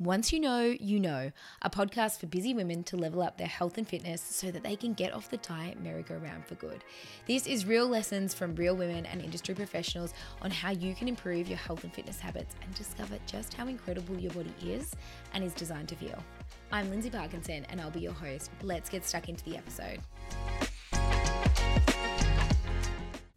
Once You Know, You Know, a podcast for busy women to level up their health and fitness so that they can get off the diet merry-go-round for good. This is real lessons from real women and industry professionals on how you can improve your health and fitness habits and discover just how incredible your body is and is designed to feel. I'm Lindsay Parkinson and I'll be your host. Let's get stuck into the episode.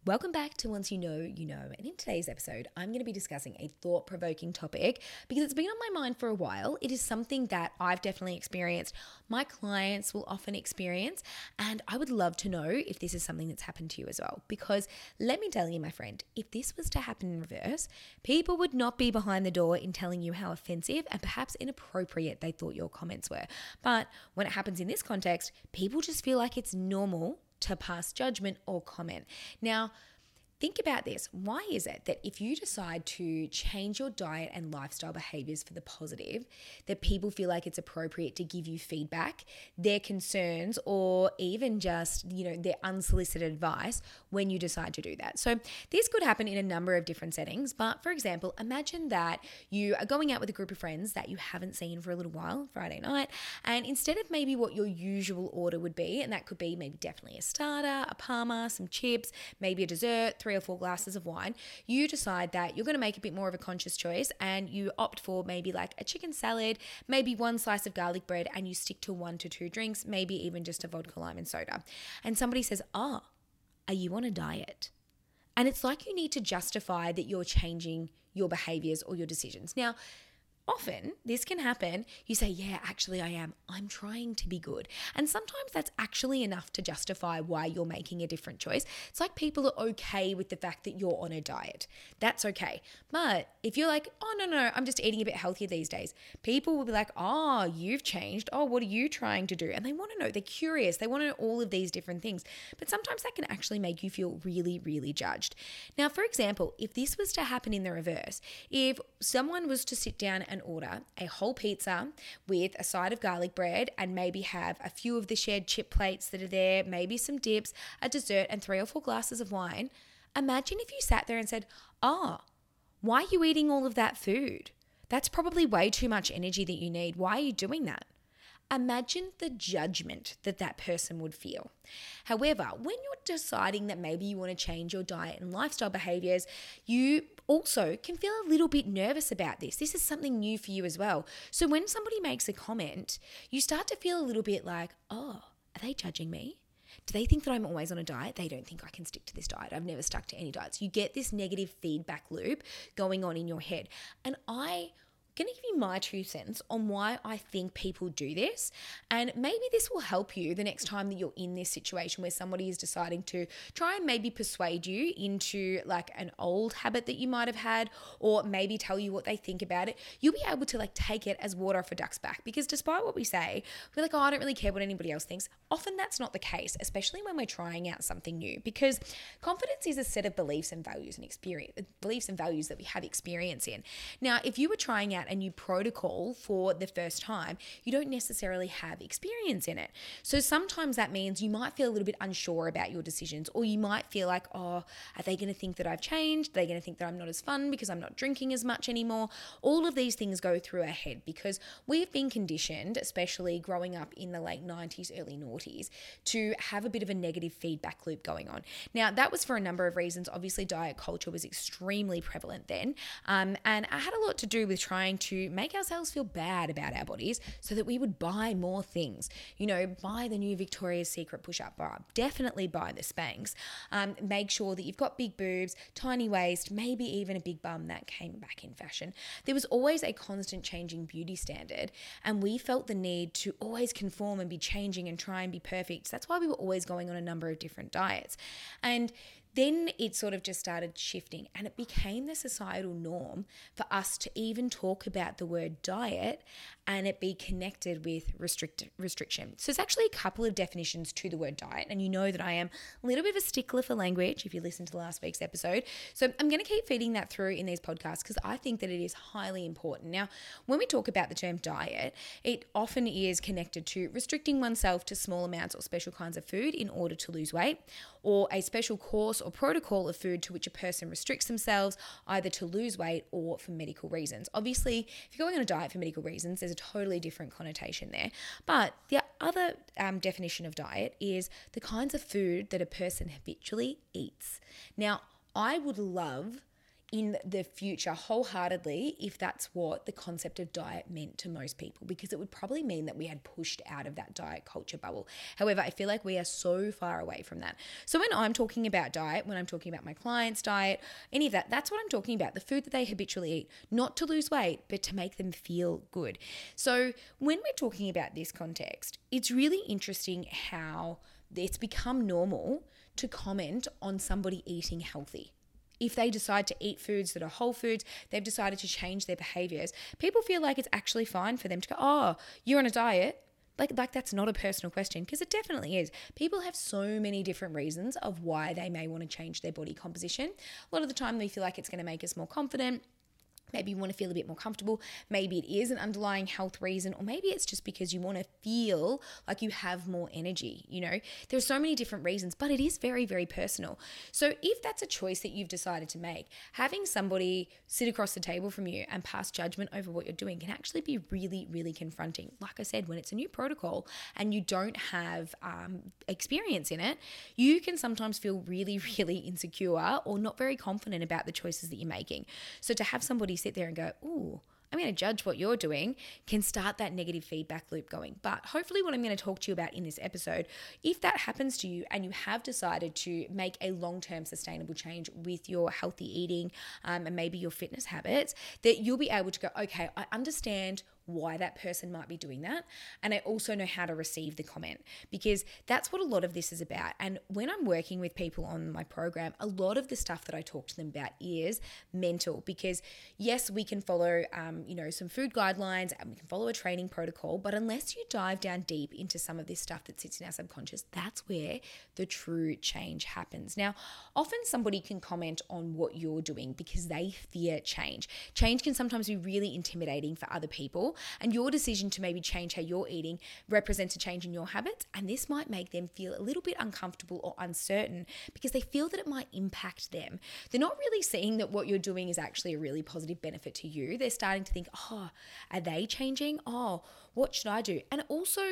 Welcome back to Once You Know, You Know. And in today's episode, I'm going to be discussing a thought provoking topic because it's been on my mind for a while. It is something that I've definitely experienced, my clients will often experience, and I would love to know if this is something that's happened to you as well. Because let me tell you, my friend, if this was to happen in reverse, people would not be behind the door in telling you how offensive and perhaps inappropriate they thought your comments were. But when it happens in this context, people just feel like it's normal to pass judgment or comment. Now, Think about this. Why is it that if you decide to change your diet and lifestyle behaviors for the positive, that people feel like it's appropriate to give you feedback, their concerns, or even just, you know, their unsolicited advice when you decide to do that? So, this could happen in a number of different settings. But for example, imagine that you are going out with a group of friends that you haven't seen for a little while, Friday night, and instead of maybe what your usual order would be, and that could be maybe definitely a starter, a parma, some chips, maybe a dessert, three three or four glasses of wine, you decide that you're going to make a bit more of a conscious choice and you opt for maybe like a chicken salad, maybe one slice of garlic bread, and you stick to one to two drinks, maybe even just a vodka lime and soda. And somebody says, Oh, are you on a diet? And it's like you need to justify that you're changing your behaviors or your decisions. Now, often this can happen. You say, Yeah, actually, I am. I'm trying to be good. And sometimes that's actually enough to justify why you're making a different choice. It's like people are okay with the fact that you're on a diet. That's okay. But if you're like, Oh, no, no, I'm just eating a bit healthier these days, people will be like, Oh, you've changed. Oh, what are you trying to do? And they want to know, they're curious. They want to know all of these different things. But sometimes that can actually make you feel really, really judged. Now, for example, if this was to happen in the reverse, if someone was to sit down and order a whole pizza with a side of garlic bread and maybe have a few of the shared chip plates that are there, maybe some dips, a dessert, and three or four glasses of wine. Imagine if you sat there and said, Oh, why are you eating all of that food? That's probably way too much energy that you need. Why are you doing that? Imagine the judgment that that person would feel. However, when you're deciding that maybe you want to change your diet and lifestyle behaviors, you also can feel a little bit nervous about this. This is something new for you as well. So when somebody makes a comment, you start to feel a little bit like, oh, are they judging me? Do they think that I'm always on a diet? They don't think I can stick to this diet. I've never stuck to any diets. You get this negative feedback loop going on in your head. And I going to give you my two cents on why I think people do this. And maybe this will help you the next time that you're in this situation where somebody is deciding to try and maybe persuade you into like an old habit that you might have had, or maybe tell you what they think about it. You'll be able to like take it as water off a duck's back because despite what we say, we're like, oh, I don't really care what anybody else thinks. Often that's not the case, especially when we're trying out something new because confidence is a set of beliefs and values and experience, beliefs and values that we have experience in. Now, if you were trying out a new protocol for the first time, you don't necessarily have experience in it. So sometimes that means you might feel a little bit unsure about your decisions, or you might feel like, oh, are they going to think that I've changed? Are they going to think that I'm not as fun because I'm not drinking as much anymore? All of these things go through our head because we've been conditioned, especially growing up in the late 90s, early noughties, to have a bit of a negative feedback loop going on. Now, that was for a number of reasons. Obviously, diet culture was extremely prevalent then, um, and it had a lot to do with trying trying to make ourselves feel bad about our bodies so that we would buy more things. You know, buy the new Victoria's Secret push up bar, definitely buy the Spanx. Um, make sure that you've got big boobs, tiny waist, maybe even a big bum that came back in fashion. There was always a constant changing beauty standard, and we felt the need to always conform and be changing and try and be perfect. So that's why we were always going on a number of different diets. And then it sort of just started shifting and it became the societal norm for us to even talk about the word diet and it be connected with restrict, restriction. So, there's actually a couple of definitions to the word diet, and you know that I am a little bit of a stickler for language if you listened to last week's episode. So, I'm going to keep feeding that through in these podcasts because I think that it is highly important. Now, when we talk about the term diet, it often is connected to restricting oneself to small amounts or special kinds of food in order to lose weight, or a special course or protocol of food to which a person restricts themselves either to lose weight or for medical reasons. Obviously, if you're going on a diet for medical reasons, there's a totally different connotation there. But the other um, definition of diet is the kinds of food that a person habitually eats. Now, I would love in the future wholeheartedly if that's what the concept of diet meant to most people because it would probably mean that we had pushed out of that diet culture bubble. However, I feel like we are so far away from that. So when I'm talking about diet, when I'm talking about my client's diet, any of that, that's what I'm talking about the food that they habitually eat, not to lose weight, but to make them feel good. So when we're talking about this context, it's really interesting how it's become normal to comment on somebody eating healthy if they decide to eat foods that are whole foods, they've decided to change their behaviors, people feel like it's actually fine for them to go, oh, you're on a diet. Like, like that's not a personal question because it definitely is. People have so many different reasons of why they may want to change their body composition. A lot of the time, we feel like it's going to make us more confident Maybe you want to feel a bit more comfortable. Maybe it is an underlying health reason, or maybe it's just because you want to feel like you have more energy. You know, there's so many different reasons, but it is very, very personal. So if that's a choice that you've decided to make, having somebody sit across the table from you and pass judgment over what you're doing can actually be really, really confronting. Like I said, when it's a new protocol and you don't have um, experience in it, you can sometimes feel really, really insecure or not very confident about the choices that you're making. So to have somebody sit there and go, ooh, I'm going to judge what you're doing can start that negative feedback loop going. But hopefully, what I'm going to talk to you about in this episode, if that happens to you and you have decided to make a long term sustainable change with your healthy eating um, and maybe your fitness habits, that you'll be able to go, okay, I understand why that person might be doing that. And I also know how to receive the comment because that's what a lot of this is about. And when I'm working with people on my program, a lot of the stuff that I talk to them about is mental because yes, we can follow, um, you know, some food guidelines and we can follow a training protocol, but unless you dive down deep into some of this stuff that sits in our subconscious, that's where the true change happens. Now, often somebody can comment on what you're doing because they fear change. Change can sometimes be really intimidating for other people and your decision to maybe change how you're eating represents a change in your habits. And this might make them feel a little bit uncomfortable or uncertain because they feel that it might impact them. They're not really seeing that what you're doing is actually a really positive benefit to you. They're starting to think, oh, are they changing? Oh, what should I do? And also,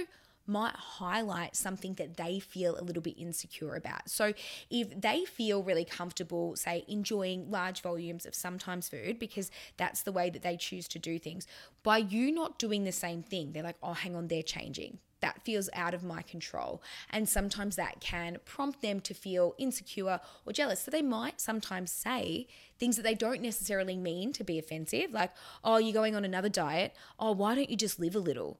might highlight something that they feel a little bit insecure about. So, if they feel really comfortable, say, enjoying large volumes of sometimes food because that's the way that they choose to do things, by you not doing the same thing, they're like, oh, hang on, they're changing that feels out of my control. And sometimes that can prompt them to feel insecure or jealous. So they might sometimes say things that they don't necessarily mean to be offensive, like, oh, you're going on another diet. Oh, why don't you just live a little?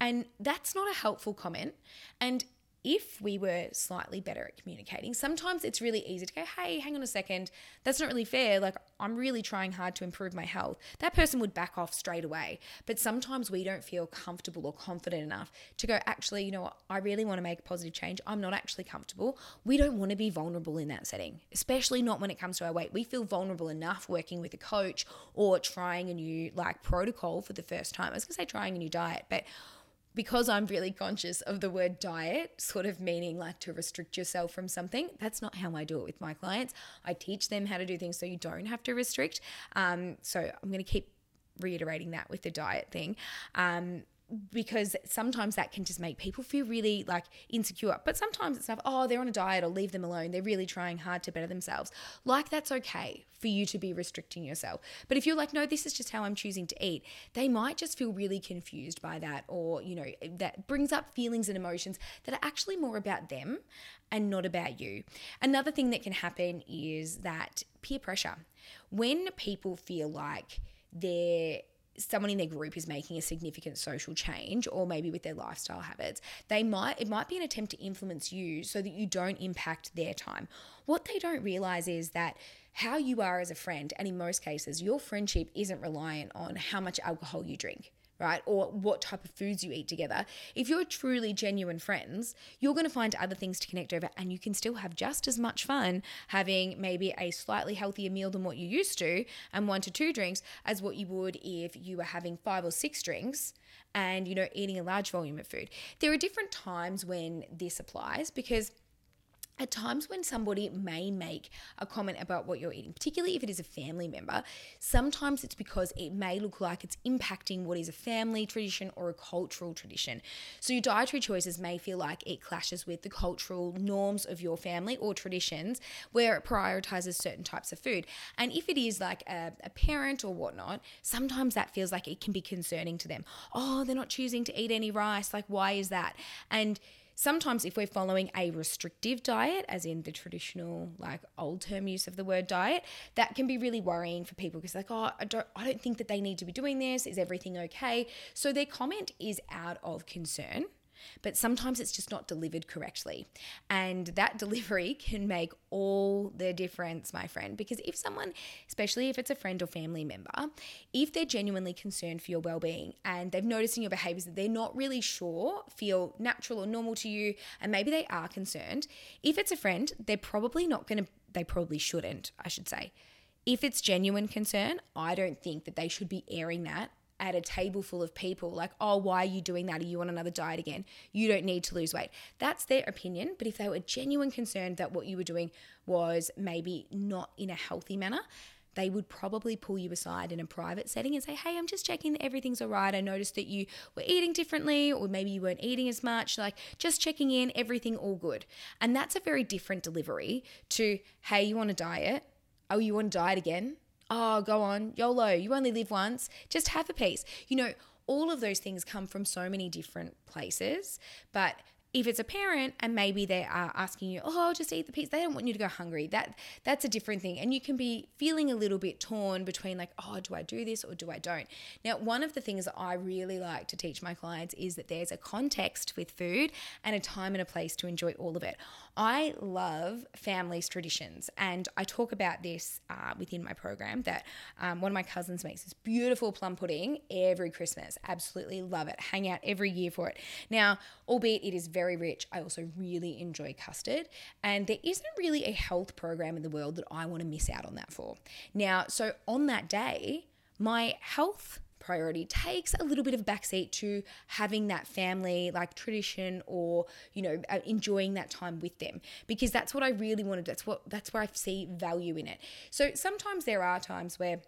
And that's not a helpful comment. And if we were slightly better at communicating, sometimes it's really easy to go, hey, hang on a second, that's not really fair. Like, I'm really trying hard to improve my health. That person would back off straight away. But sometimes we don't feel comfortable or confident enough to go, actually, you know what, I really want to make a positive change. I'm not actually comfortable. We don't want to be vulnerable in that setting, especially not when it comes to our weight. We feel vulnerable enough working with a coach or trying a new like protocol for the first time. I was going to say trying a new diet, but because I'm really conscious of the word diet, sort of meaning like to restrict yourself from something, that's not how I do it with my clients. I teach them how to do things so you don't have to restrict. Um, so I'm going to keep reiterating that with the diet thing. Um, because sometimes that can just make people feel really like insecure. But sometimes it's like, oh, they're on a diet or leave them alone. They're really trying hard to better themselves. Like that's okay for you to be restricting yourself. But if you're like, no, this is just how I'm choosing to eat, they might just feel really confused by that. Or, you know, that brings up feelings and emotions that are actually more about them and not about you. Another thing that can happen is that peer pressure. When people feel like they're someone in their group is making a significant social change or maybe with their lifestyle habits they might it might be an attempt to influence you so that you don't impact their time. What they don't realize is that how you are as a friend and in most cases your friendship isn't reliant on how much alcohol you drink right? Or what type of foods you eat together. If you're truly genuine friends, you're going to find other things to connect over and you can still have just as much fun having maybe a slightly healthier meal than what you used to and one to two drinks as what you would if you were having five or six drinks and you know eating a large volume of food. There are different times when this applies because at times when somebody may make a comment about what you're eating, particularly if it is a family member, sometimes it's because it may look like it's impacting what is a family tradition or a cultural tradition. So your dietary choices may feel like it clashes with the cultural norms of your family or traditions where it prioritizes certain types of food. And if it is like a, a parent or whatnot, sometimes that feels like it can be concerning to them. Oh, they're not choosing to eat any rice. Like, why is that? And sometimes if we're following a restrictive diet as in the traditional like old term use of the word diet that can be really worrying for people because like oh I don't I don't think that they need to be doing this. Is everything okay? So their comment is out of concern but sometimes it's just not delivered correctly. And that delivery can make all the difference, my friend, because if someone, especially if it's a friend or family member, if they're genuinely concerned for your well being and they've noticed in your behaviors that they're not really sure feel natural or normal to you, and maybe they are concerned, if it's a friend, they're probably not going to, they probably shouldn't, I should say. If it's genuine concern, I don't think that they should be airing that at a table full of people like, oh, why are you doing that? Are you on another diet again? You don't need to lose weight. That's their opinion. But if they were genuine concerned that what you were doing was maybe not in a healthy manner, they would probably pull you aside in a private setting and say, Hey, I'm just checking that everything's all right. I noticed that you were eating differently, or maybe you weren't eating as much. Like, just checking in, everything all good. And that's a very different delivery to, Hey, you want a diet? Oh, you want to diet again? Oh, go on, YOLO, you only live once, just have a piece. You know, all of those things come from so many different places, but if it's a parent and maybe they are asking you, oh, just eat the piece, they don't want you to go hungry. That that's a different thing, and you can be feeling a little bit torn between like, oh, do I do this or do I don't? Now, one of the things that I really like to teach my clients is that there's a context with food and a time and a place to enjoy all of it. I love families' traditions, and I talk about this uh, within my program. That um, one of my cousins makes this beautiful plum pudding every Christmas. Absolutely love it. Hang out every year for it. Now, albeit it is very rich, I also really enjoy custard, and there isn't really a health program in the world that I want to miss out on that for. Now, so on that day, my health priority takes a little bit of backseat to having that family like tradition or you know uh, enjoying that time with them. Because that's what I really wanted that's what that's where I see value in it. So sometimes there are times where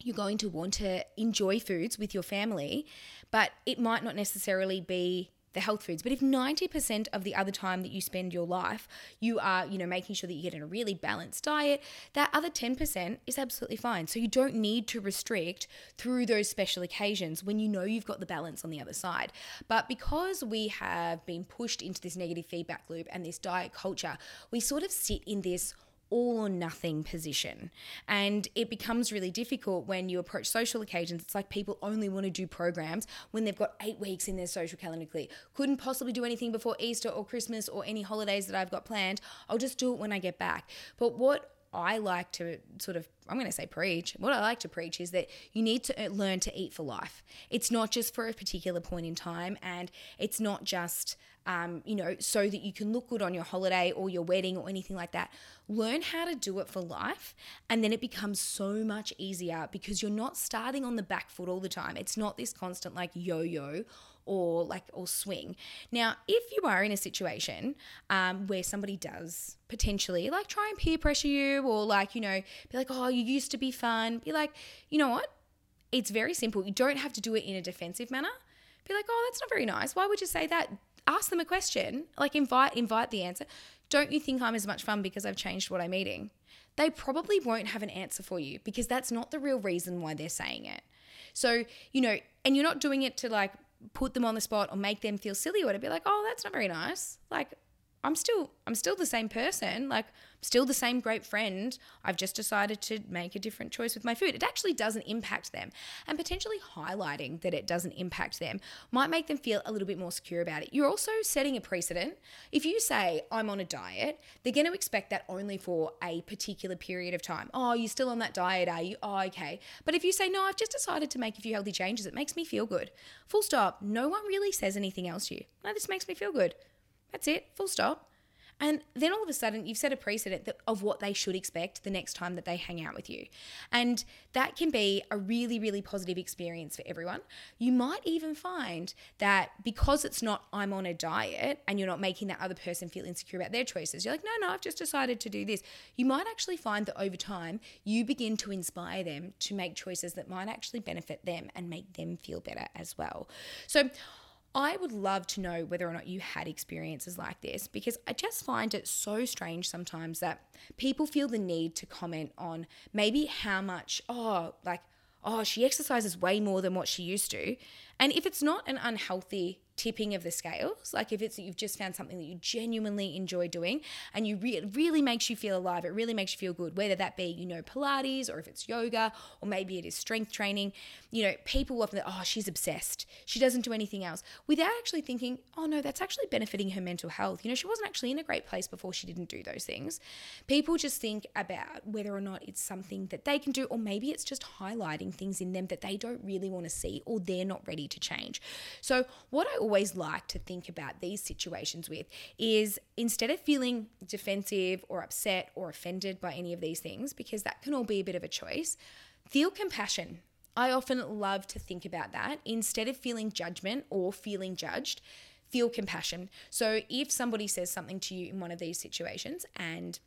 you're going to want to enjoy foods with your family but it might not necessarily be the health foods. But if 90% of the other time that you spend your life, you are, you know, making sure that you get in a really balanced diet, that other 10% is absolutely fine. So you don't need to restrict through those special occasions when you know you've got the balance on the other side. But because we have been pushed into this negative feedback loop and this diet culture, we sort of sit in this all or nothing position. And it becomes really difficult when you approach social occasions. It's like people only want to do programs when they've got eight weeks in their social calendar clear. Couldn't possibly do anything before Easter or Christmas or any holidays that I've got planned. I'll just do it when I get back. But what I like to sort of, I'm going to say preach. What I like to preach is that you need to uh, learn to eat for life. It's not just for a particular point in time, and it's not just, um, you know, so that you can look good on your holiday or your wedding or anything like that. Learn how to do it for life, and then it becomes so much easier because you're not starting on the back foot all the time. It's not this constant like yo yo or like or swing. Now, if you are in a situation um, where somebody does potentially like try and peer pressure you or like you know be like, oh, you used to be fun, be like, you know what? It's very simple. You don't have to do it in a defensive manner. Be like, oh, that's not very nice. Why would you say that? Ask them a question. Like invite invite the answer. Don't you think I'm as much fun because I've changed what I'm eating? They probably won't have an answer for you because that's not the real reason why they're saying it. So, you know, and you're not doing it to like put them on the spot or make them feel silly or to be like, oh, that's not very nice. Like, I'm still I'm still the same person. Like still the same great friend. I've just decided to make a different choice with my food. It actually doesn't impact them. And potentially highlighting that it doesn't impact them might make them feel a little bit more secure about it. You're also setting a precedent. If you say, I'm on a diet, they're going to expect that only for a particular period of time. Oh, you're still on that diet, are you? Oh, okay. But if you say, No, I've just decided to make a few healthy changes, it makes me feel good. Full stop. No one really says anything else to you. No, this makes me feel good. That's it, full stop. And then all of a sudden, you've set a precedent of what they should expect the next time that they hang out with you. And that can be a really, really positive experience for everyone. You might even find that because it's not, I'm on a diet, and you're not making that other person feel insecure about their choices, you're like, no, no, I've just decided to do this. You might actually find that over time, you begin to inspire them to make choices that might actually benefit them and make them feel better as well. So, I would love to know whether or not you had experiences like this because I just find it so strange sometimes that people feel the need to comment on maybe how much, oh, like, oh, she exercises way more than what she used to. And if it's not an unhealthy tipping of the scales, like if it's you've just found something that you genuinely enjoy doing and you re- it really makes you feel alive, it really makes you feel good, whether that be, you know, Pilates or if it's yoga or maybe it is strength training, you know, people often, oh, she's obsessed. She doesn't do anything else without actually thinking, oh no, that's actually benefiting her mental health. You know, she wasn't actually in a great place before she didn't do those things. People just think about whether or not it's something that they can do, or maybe it's just highlighting things in them that they don't really want to see or they're not ready to change. So, what I always like to think about these situations with is instead of feeling defensive or upset or offended by any of these things, because that can all be a bit of a choice, feel compassion. I often love to think about that. Instead of feeling judgment or feeling judged, feel compassion. So if somebody says something to you in one of these situations and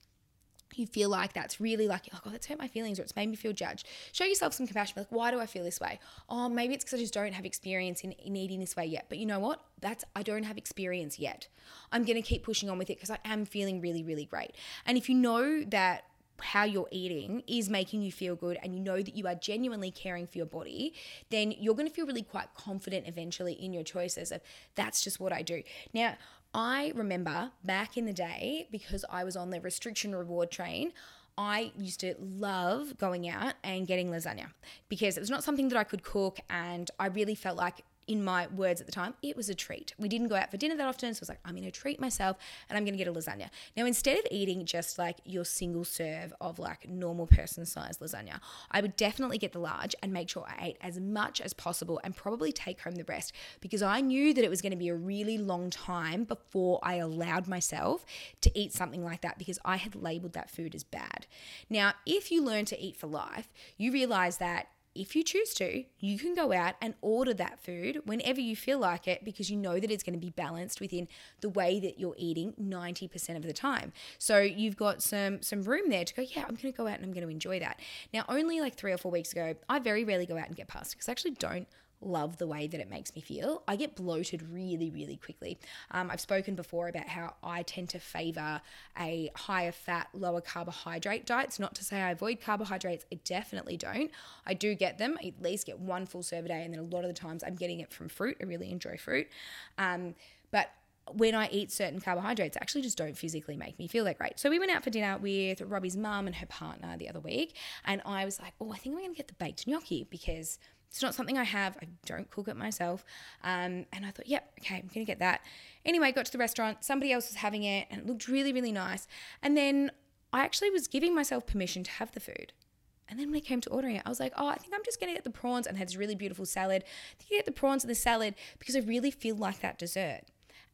you feel like that's really like, oh, God, that's hurt my feelings or it's made me feel judged. Show yourself some compassion. Like, why do I feel this way? Oh, maybe it's because I just don't have experience in, in eating this way yet. But you know what? That's, I don't have experience yet. I'm going to keep pushing on with it because I am feeling really, really great. And if you know that how you're eating is making you feel good and you know that you are genuinely caring for your body, then you're going to feel really quite confident eventually in your choices of that's just what I do. Now, I remember back in the day, because I was on the restriction reward train, I used to love going out and getting lasagna because it was not something that I could cook, and I really felt like in my words at the time, it was a treat. We didn't go out for dinner that often, so I was like, I'm going to treat myself and I'm going to get a lasagna. Now, instead of eating just like your single serve of like normal person size lasagna, I would definitely get the large and make sure I ate as much as possible and probably take home the rest because I knew that it was going to be a really long time before I allowed myself to eat something like that because I had labeled that food as bad. Now, if you learn to eat for life, you realize that if you choose to, you can go out and order that food whenever you feel like it because you know that it's going to be balanced within the way that you're eating 90% of the time. So you've got some some room there to go, yeah, I'm going to go out and I'm going to enjoy that. Now, only like 3 or 4 weeks ago, I very rarely go out and get pasta because I actually don't love the way that it makes me feel. I get bloated really, really quickly. Um, I've spoken before about how I tend to favor a higher fat, lower carbohydrate diet. It's not to say I avoid carbohydrates, I definitely don't. I do get them, I at least get one full serve a day, and then a lot of the times I'm getting it from fruit. I really enjoy fruit. Um, but when I eat certain carbohydrates, actually just don't physically make me feel that great. So we went out for dinner with Robbie's mum and her partner the other week, and I was like, oh, I think I'm going to get the baked gnocchi because – it's not something I have. I don't cook it myself. Um, and I thought, yep, okay, I'm going to get that. Anyway, got to the restaurant. Somebody else was having it and it looked really, really nice. And then I actually was giving myself permission to have the food. And then when it came to ordering it, I was like, oh, I think I'm just going to get the prawns and had this really beautiful salad. I think I get the prawns and the salad because I really feel like that dessert.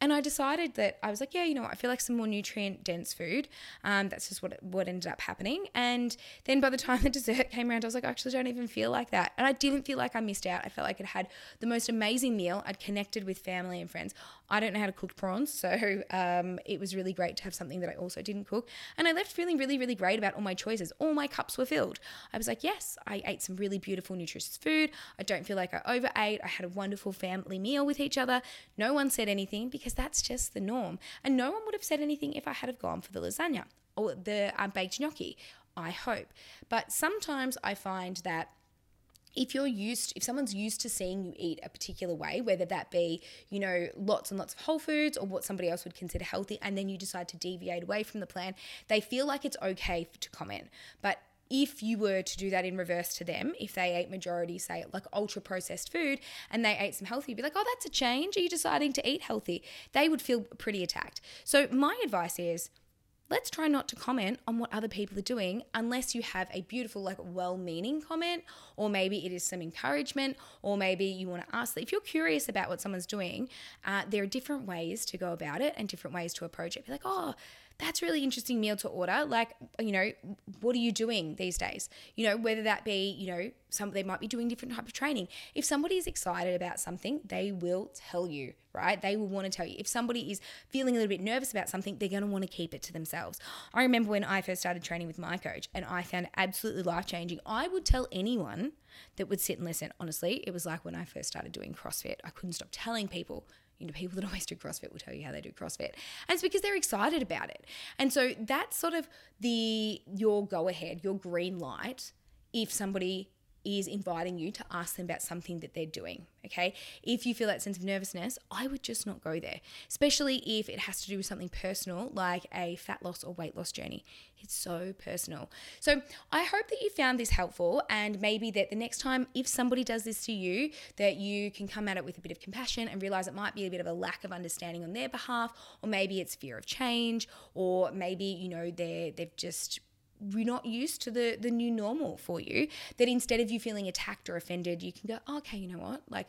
And I decided that I was like, yeah, you know what? I feel like some more nutrient dense food. Um, that's just what what ended up happening. And then by the time the dessert came around, I was like, I actually don't even feel like that. And I didn't feel like I missed out. I felt like it had the most amazing meal. I'd connected with family and friends. I don't know how to cook prawns, so um, it was really great to have something that I also didn't cook. And I left feeling really, really great about all my choices. All my cups were filled. I was like, yes, I ate some really beautiful, nutritious food. I don't feel like I overate. I had a wonderful family meal with each other. No one said anything because because that's just the norm. And no one would have said anything if I had have gone for the lasagna or the um, baked gnocchi. I hope. But sometimes I find that if you're used if someone's used to seeing you eat a particular way whether that be you know lots and lots of whole foods or what somebody else would consider healthy and then you decide to deviate away from the plan they feel like it's okay to comment but if you were to do that in reverse to them, if they ate majority, say, like ultra processed food and they ate some healthy, you'd be like, oh, that's a change. Are you deciding to eat healthy? They would feel pretty attacked. So, my advice is, let's try not to comment on what other people are doing unless you have a beautiful, like well meaning comment, or maybe it is some encouragement, or maybe you want to ask. If you're curious about what someone's doing, uh, there are different ways to go about it and different ways to approach it. Be like, oh, that's really interesting meal to order. Like, you know, what are you doing these days? You know, whether that be, you know, some they might be doing different type of training. If somebody is excited about something, they will tell you, right? They will want to tell you. If somebody is feeling a little bit nervous about something, they're going to want to keep it to themselves. I remember when I first started training with my coach and I found absolutely life changing. I would tell anyone that would sit and listen. Honestly, it was like when I first started doing CrossFit. I couldn't stop telling people you know, people that always do CrossFit will tell you how they do CrossFit. And it's because they're excited about it. And so that's sort of the your go ahead, your green light if somebody is inviting you to ask them about something that they're doing. Okay. If you feel that sense of nervousness, I would just not go there, especially if it has to do with something personal like a fat loss or weight loss journey. It's so personal. So I hope that you found this helpful and maybe that the next time, if somebody does this to you, that you can come at it with a bit of compassion and realize it might be a bit of a lack of understanding on their behalf, or maybe it's fear of change, or maybe, you know, they're, they've just you're not used to the the new normal for you that instead of you feeling attacked or offended you can go oh, okay you know what like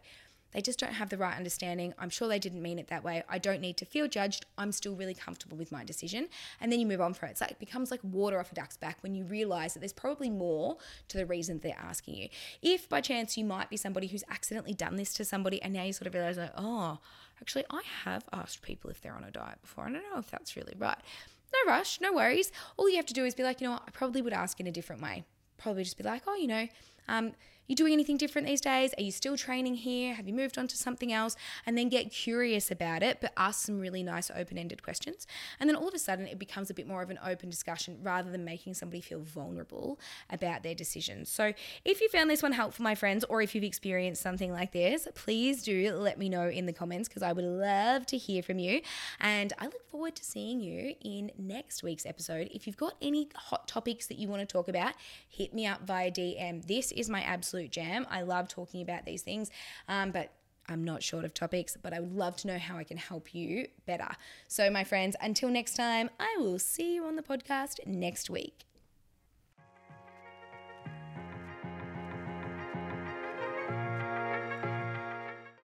they just don't have the right understanding. I'm sure they didn't mean it that way. I don't need to feel judged. I'm still really comfortable with my decision. And then you move on from it. It's like it becomes like water off a duck's back when you realize that there's probably more to the reason they're asking you. If by chance you might be somebody who's accidentally done this to somebody and now you sort of realize like, oh, actually I have asked people if they're on a diet before. I don't know if that's really right no rush, no worries. All you have to do is be like, you know what, I probably would ask in a different way. Probably just be like, oh, you know, um, you doing anything different these days? Are you still training here? Have you moved on to something else? And then get curious about it, but ask some really nice open ended questions. And then all of a sudden, it becomes a bit more of an open discussion rather than making somebody feel vulnerable about their decisions. So if you found this one helpful, my friends, or if you've experienced something like this, please do let me know in the comments because I would love to hear from you. And I look forward to seeing you in next week's episode. If you've got any hot topics that you want to talk about, hit me up via DM. This is my absolute absolute jam. I love talking about these things, um, but I'm not short of topics, but I would love to know how I can help you better. So, my friends, until next time, I will see you on the podcast next week.